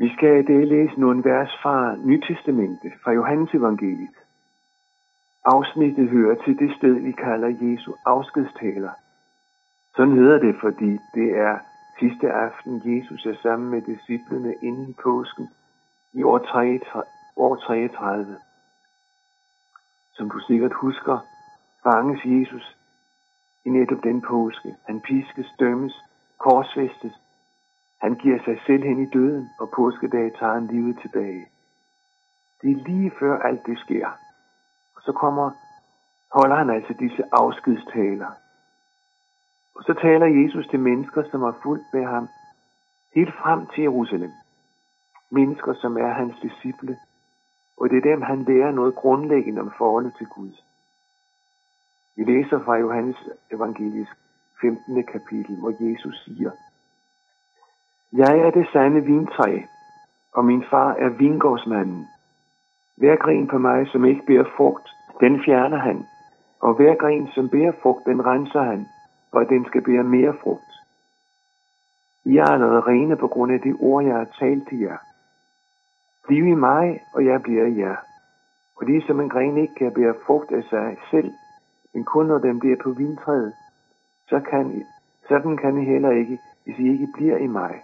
Vi skal i dag læse nogle vers fra Nytestamentet, fra Johannes evangeliet. Afsnittet hører til det sted, vi kalder Jesu afskedstaler. Sådan hedder det, fordi det er sidste aften, Jesus er sammen med disciplene inden påsken i år 33. Som du sikkert husker, fanges Jesus i netop den påske. Han piskes, dømmes, korsfæstes. Han giver sig selv hen i døden, og påskedag tager han livet tilbage. Det er lige før alt det sker. Og så kommer, holder han altså disse afskedstaler. Og så taler Jesus til mennesker, som har fulgt med ham helt frem til Jerusalem. Mennesker, som er hans disciple. Og det er dem, han lærer noget grundlæggende om forholdet til Gud. Vi læser fra Johannes evangelisk 15. kapitel, hvor Jesus siger, jeg er det sande vintræ, og min far er vingårdsmanden. Hver gren på mig, som ikke bærer frugt, den fjerner han, og hver gren, som bærer frugt, den renser han, for at den skal bære mere frugt. I er allerede rene på grund af de ord, jeg har talt til jer. Bliv i mig, og jeg bliver i jer. Og det som en gren ikke kan bære frugt af sig selv, men kun når den bliver på vintræet, så kan, I, sådan kan I heller ikke, hvis I ikke bliver i mig.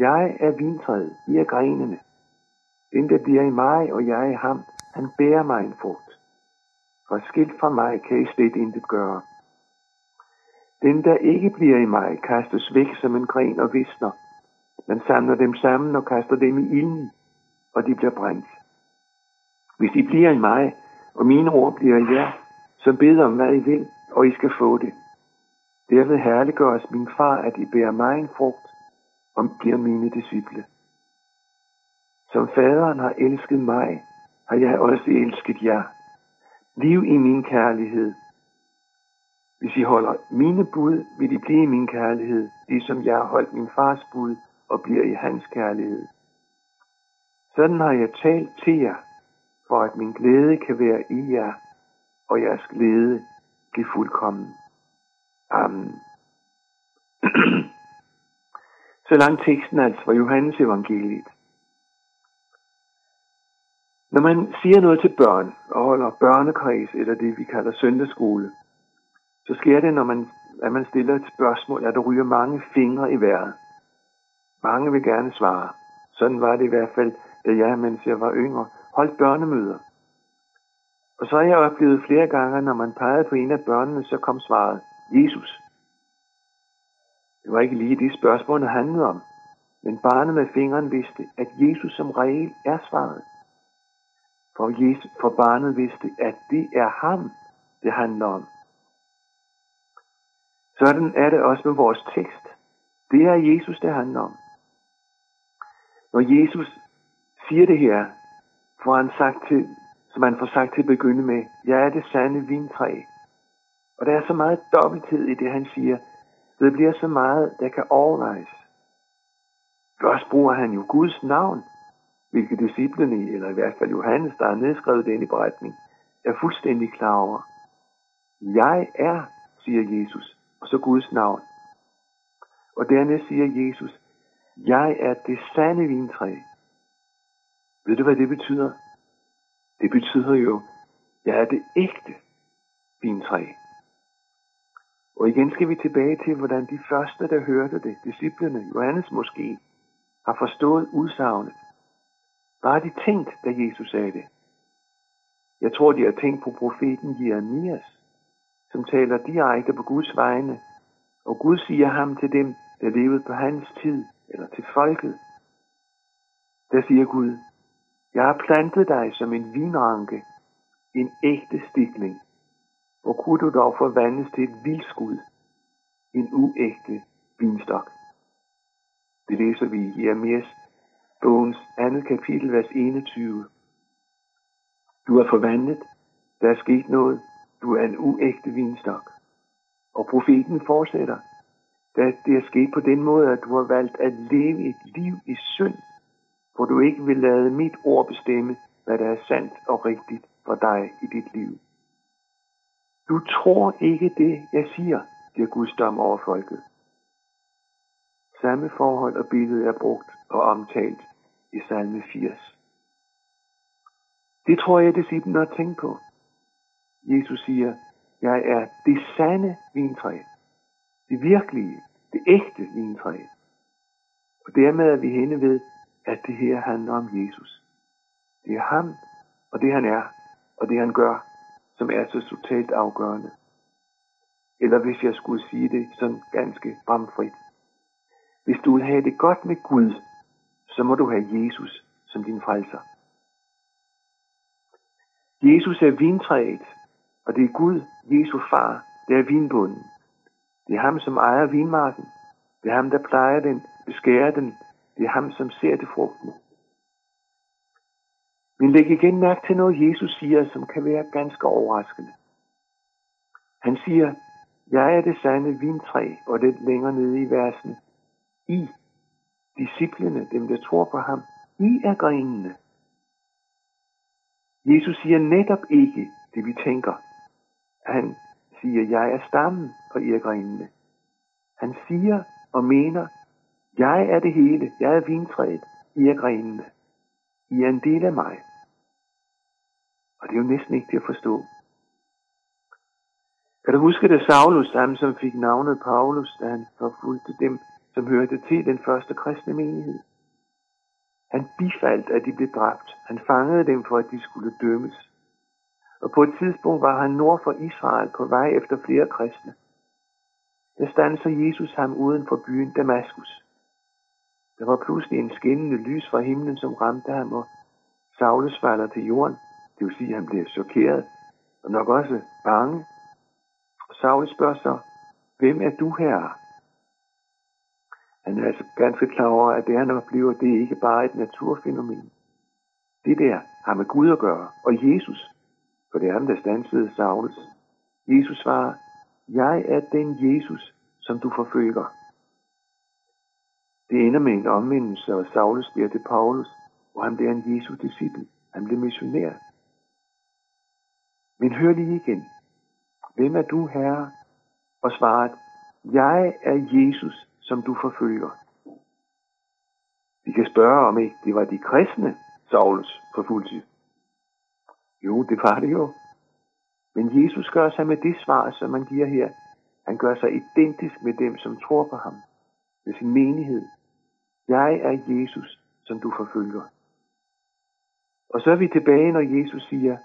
Jeg er vintræet, I er grenene. Den, der bliver i mig, og jeg i ham, han bærer mig en frugt. For skilt fra mig kan I slet intet gøre. Den, der ikke bliver i mig, kastes væk som en gren og visner. Man samler dem sammen og kaster dem i ilden, og de bliver brændt. Hvis I bliver i mig, og mine ord bliver i jer, så bed om, hvad I vil, og I skal få det. Derved herliggøres min far, at I bærer mig en frugt, og bliver mine disciple. Som faderen har elsket mig, har jeg også elsket jer. Liv i min kærlighed. Hvis I holder mine bud, vil I blive i min kærlighed, ligesom jeg har holdt min fars bud og bliver i hans kærlighed. Sådan har jeg talt til jer, for at min glæde kan være i jer, og jeres glæde blive fuldkommen. Amen. Så langt teksten altså fra Johannes evangeliet. Når man siger noget til børn og holder børnekreds, eller det vi kalder søndagsskole, så sker det, når man, at man stiller et spørgsmål, at der ryger mange fingre i vejret. Mange vil gerne svare. Sådan var det i hvert fald, da jeg, mens jeg var yngre, holdt børnemøder. Og så har jeg oplevet flere gange, når man pegede på en af børnene, så kom svaret, Jesus. Det var ikke lige det spørgsmål, det handlede om. Men barnet med fingeren vidste, at Jesus som regel er svaret. For, Jesus, for barnet vidste, at det er ham, det handler om. Sådan er det også med vores tekst. Det er Jesus, det handler om. Når Jesus siger det her, får han sagt til, som han får sagt til at begynde med, jeg er det sande vintræ. Og der er så meget dobbelthed i det, han siger. Det bliver så meget, der kan overvejes. Først bruger han jo Guds navn, hvilket disciplene, eller i hvert fald Johannes, der har nedskrevet den i beretning, er fuldstændig klar over. Jeg er, siger Jesus, og så Guds navn. Og dernæst siger Jesus, jeg er det sande vintræ. Ved du, hvad det betyder? Det betyder jo, jeg er det ægte vintræ. Og igen skal vi tilbage til, hvordan de første, der hørte det, disciplene, Johannes måske, har forstået udsagnet. Hvad har de tænkt, da Jesus sagde det? Jeg tror, de har tænkt på profeten Jeremias, som taler direkte på Guds vegne, og Gud siger ham til dem, der levede på hans tid, eller til folket. Der siger Gud, jeg har plantet dig som en vinranke, en ægte stikling. Hvor kunne du dog forvandles til et vildskud, en uægte vinstok? Det læser vi i Jeremias bogens andet kapitel, vers 21. Du er forvandlet, der er sket noget, du er en uægte vinstok. Og profeten fortsætter, da det er sket på den måde, at du har valgt at leve et liv i synd, hvor du ikke vil lade mit ord bestemme, hvad der er sandt og rigtigt for dig i dit liv. Du tror ikke det, jeg siger, siger Guds dom over folket. Samme forhold og billede er brugt og omtalt i salme 80. Det tror jeg, disciplen har tænkt på. Jesus siger, jeg er det sande vintræ. Det virkelige, det ægte vintræ. Og dermed er vi henne ved, at det her handler om Jesus. Det er ham, og det han er, og det han gør, som er så totalt afgørende. Eller hvis jeg skulle sige det sådan ganske bramfrit. Hvis du vil have det godt med Gud, så må du have Jesus som din frelser. Jesus er vintræet, og det er Gud, Jesu far, der er vinbunden. Det er ham, som ejer vinmarken. Det er ham, der plejer den, beskærer den. Det er ham, som ser det frugten. Men læg igen mærke til noget, Jesus siger, som kan være ganske overraskende. Han siger, jeg er det sande vintræ, og lidt længere nede i versene. I, disciplene, dem der tror på ham, I er grenene. Jesus siger netop ikke det, vi tænker. Han siger, jeg er stammen, og I er grenene. Han siger og mener, jeg er det hele, jeg er vintræet, I er grenene. I er en del af mig. Og det er jo næsten ikke til at forstå. Kan du huske det Saulus, ham som fik navnet Paulus, da han forfulgte dem, som hørte til den første kristne menighed? Han bifaldt, at de blev dræbt. Han fangede dem for, at de skulle dømmes. Og på et tidspunkt var han nord for Israel på vej efter flere kristne. Der standser Jesus ham uden for byen Damaskus. Der var pludselig en skinnende lys fra himlen, som ramte ham, og Saulus falder til jorden. Det vil sige, at han bliver chokeret, og nok også bange. Og Saulus spørger så, hvem er du her? Han er altså ganske klar over, at det han oplever, det er ikke bare et naturfænomen. Det der har med Gud at gøre, og Jesus, for det er ham, der stansede Sauls. Jesus svarer, jeg er den Jesus, som du forfølger. Det ender med en omvendelse, og Saulus bliver til Paulus, og han bliver en Jesu disciple. Han bliver missionær. Men hør lige igen. Hvem er du, Herre? Og svaret, jeg er Jesus, som du forfølger. Vi kan spørge, om ikke det var de kristne, Saulus forfulgte. Jo, det var det jo. Men Jesus gør sig med det svar, som man giver her. Han gør sig identisk med dem, som tror på ham. Med sin menighed. Jeg er Jesus, som du forfølger. Og så er vi tilbage, når Jesus siger,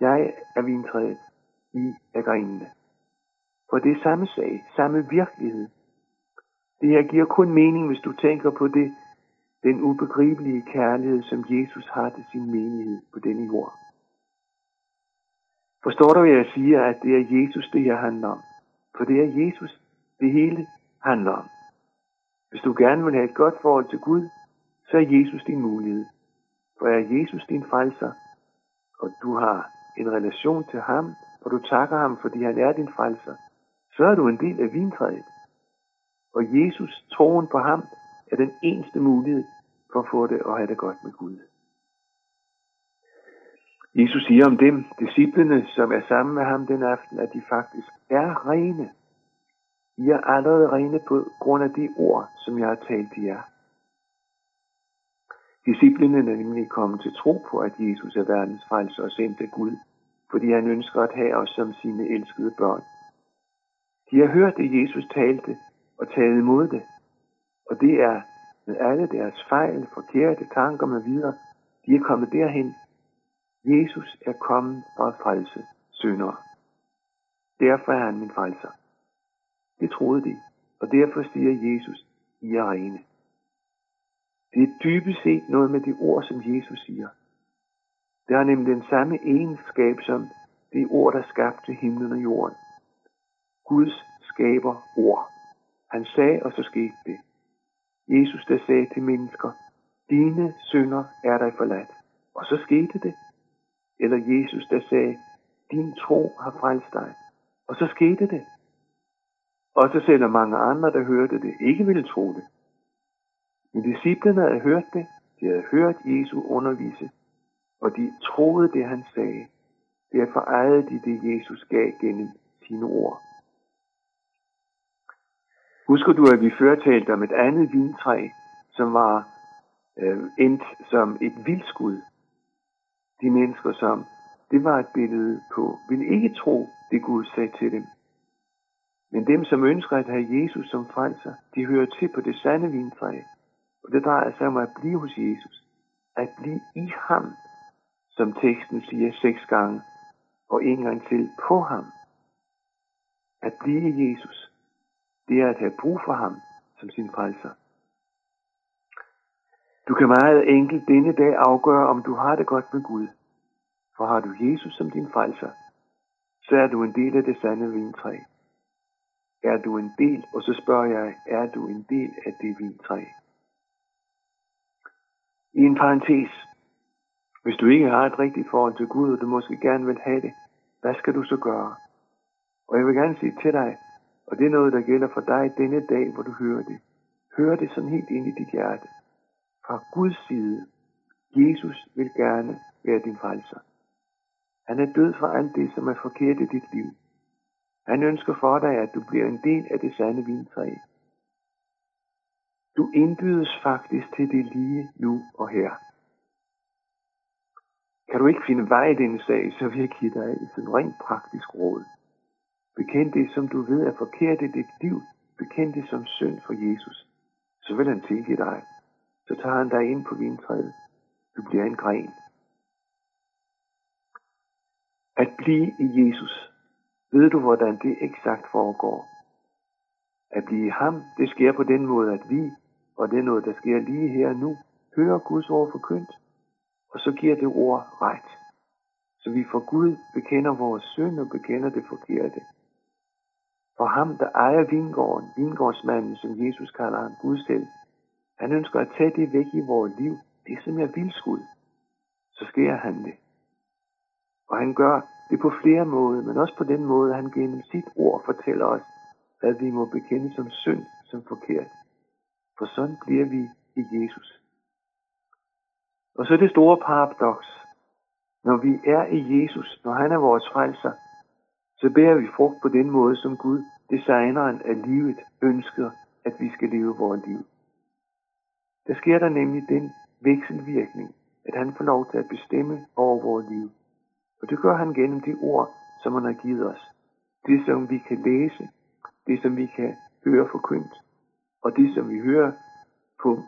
jeg er vintræet, I er grenene. For det er samme sag, samme virkelighed. Det her giver kun mening, hvis du tænker på det, den ubegribelige kærlighed, som Jesus har til sin menighed på denne jord. Forstår du, hvad jeg siger, at det er Jesus, det her handler om? For det er Jesus, det hele handler om. Hvis du gerne vil have et godt forhold til Gud, så er Jesus din mulighed. For er Jesus din frelser, og du har en relation til ham, og du takker ham, fordi han er din frelser, så er du en del af vintræet. Og Jesus, troen på ham, er den eneste mulighed for at få det og have det godt med Gud. Jesus siger om dem, disciplene, som er sammen med ham den aften, at de faktisk er rene. I er allerede rene på grund af de ord, som jeg har talt til jer. Disciplene er nemlig kommet til tro på, at Jesus er verdens frelser og sendt af Gud, fordi han ønsker at have os som sine elskede børn. De har hørt det, Jesus talte, og taget imod det. Og det er med alle deres fejl, forkerte tanker med videre, de er kommet derhen. Jesus er kommet for at frelse syndere. Derfor er han min frelser. Det troede de, og derfor siger Jesus, I er rene. Det er dybest set noget med de ord, som Jesus siger. Det har nemlig den samme egenskab som det ord, der skabte himlen og jorden. Guds skaber ord. Han sagde, og så skete det. Jesus, der sagde til mennesker, dine synder er dig forladt. Og så skete det. Eller Jesus, der sagde, din tro har frelst dig. Og så skete det. Og så selvom mange andre, der hørte det, ikke ville tro det. Men disciplene havde hørt det, de havde hørt Jesu undervise, og de troede det, han sagde. Derfor ejede de det, Jesus gav gennem sine ord. Husker du, at vi før talte om et andet vintræ, som var øh, endt som et vildskud? De mennesker, som det var et billede på, ville ikke tro, det Gud sagde til dem. Men dem, som ønsker at have Jesus som frelser, de hører til på det sande vintræ. Og det drejer sig om at blive hos Jesus. At blive i ham, som teksten siger seks gange, og en gang til på ham. At blive i Jesus, det er at have brug for ham som sin frelser. Du kan meget enkelt denne dag afgøre, om du har det godt med Gud. For har du Jesus som din frelser, så er du en del af det sande vintræ. Er du en del, og så spørger jeg, er du en del af det vintræ? I en parentes, hvis du ikke har et rigtigt forhold til Gud, og du måske gerne vil have det, hvad skal du så gøre? Og jeg vil gerne sige til dig, og det er noget, der gælder for dig denne dag, hvor du hører det. Hør det sådan helt ind i dit hjerte. Fra Guds side, Jesus vil gerne være din frelser. Han er død for alt det, som er forkert i dit liv. Han ønsker for dig, at du bliver en del af det sande vintræ. Du indbydes faktisk til det lige nu og her. Kan du ikke finde vej i denne sag, så vil jeg give dig et rent praktisk råd. Bekend det, som du ved er forkert i dit liv. Bekend det som synd for Jesus. Så vil han tilgive dig. Så tager han dig ind på vintræet. Du bliver en gren. At blive i Jesus. Ved du, hvordan det eksakt foregår? At blive i ham, det sker på den måde, at vi, og det er noget, der sker lige her nu, hører Guds ord forkyndt, og så giver det ord ret. Så vi for Gud bekender vores synd og bekender det forkerte. For ham, der ejer vingården, vingårdsmanden, som Jesus kalder ham, Gud selv, han ønsker at tage det væk i vores liv, det som er vildskud. Så sker han det. Og han gør det på flere måder, men også på den måde, at han gennem sit ord fortæller os, at vi må bekende som synd, som forkert. For sådan bliver vi i Jesus. Og så det store paradoks. Når vi er i Jesus, når han er vores frelser, så bærer vi frugt på den måde, som Gud, designeren af livet, ønsker, at vi skal leve vores liv. Der sker der nemlig den vekselvirkning, at han får lov til at bestemme over vores liv. Og det gør han gennem de ord, som han har givet os. Det, som vi kan læse, det, som vi kan høre forkyndt, og det, som vi hører på,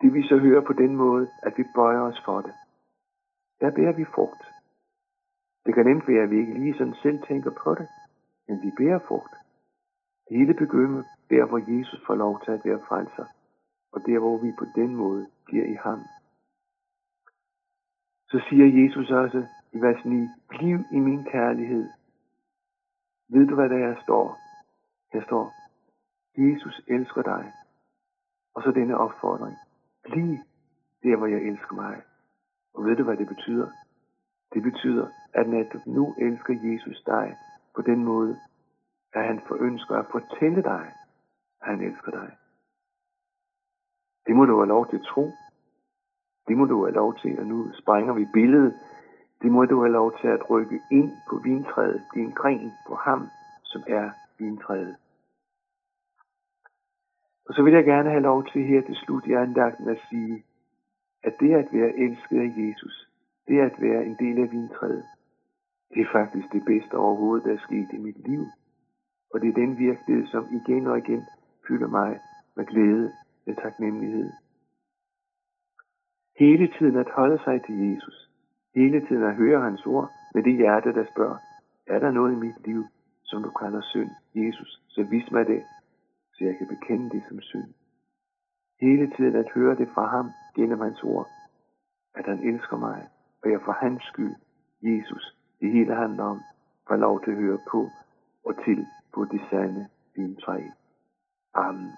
det vi så hører på den måde, at vi bøjer os for det. Der bærer vi frugt. Det kan nemt være, at vi ikke lige sådan selv tænker på det, men vi bærer frugt. Det hele begynder der, hvor Jesus får lov til at være frelser, og der, hvor vi på den måde bliver i ham. Så siger Jesus også i vers 9, bliv i min kærlighed. Ved du, hvad der står? Her står, Jesus elsker dig. Og så denne opfordring. Bliv der, hvor jeg elsker mig. Og ved du, hvad det betyder? Det betyder, at når du nu elsker Jesus dig på den måde, at han forønsker at fortælle dig, at han elsker dig. Det må du have lov til at tro. Det må du have lov til, og nu sprænger vi billedet. Det må du have lov til at rykke ind på vintræet, din gren på ham, som er vintræet. Og så vil jeg gerne have lov til her til slut i andagten at sige, at det at være elsket af Jesus, det at være en del af vintræet, det er faktisk det bedste overhovedet, der er sket i mit liv. Og det er den virkelighed, som igen og igen fylder mig med glæde, med taknemmelighed. Hele tiden at holde sig til Jesus. Hele tiden at høre hans ord med det hjerte, der spørger, er der noget i mit liv, som du kalder synd, Jesus, så vis mig det, så jeg kan bekende det som synd. Hele tiden at høre det fra ham gennem hans ord, at han elsker mig, og jeg for hans skyld, Jesus, det hele handler om, får lov til at høre på og til på det sande vintræ. Amen.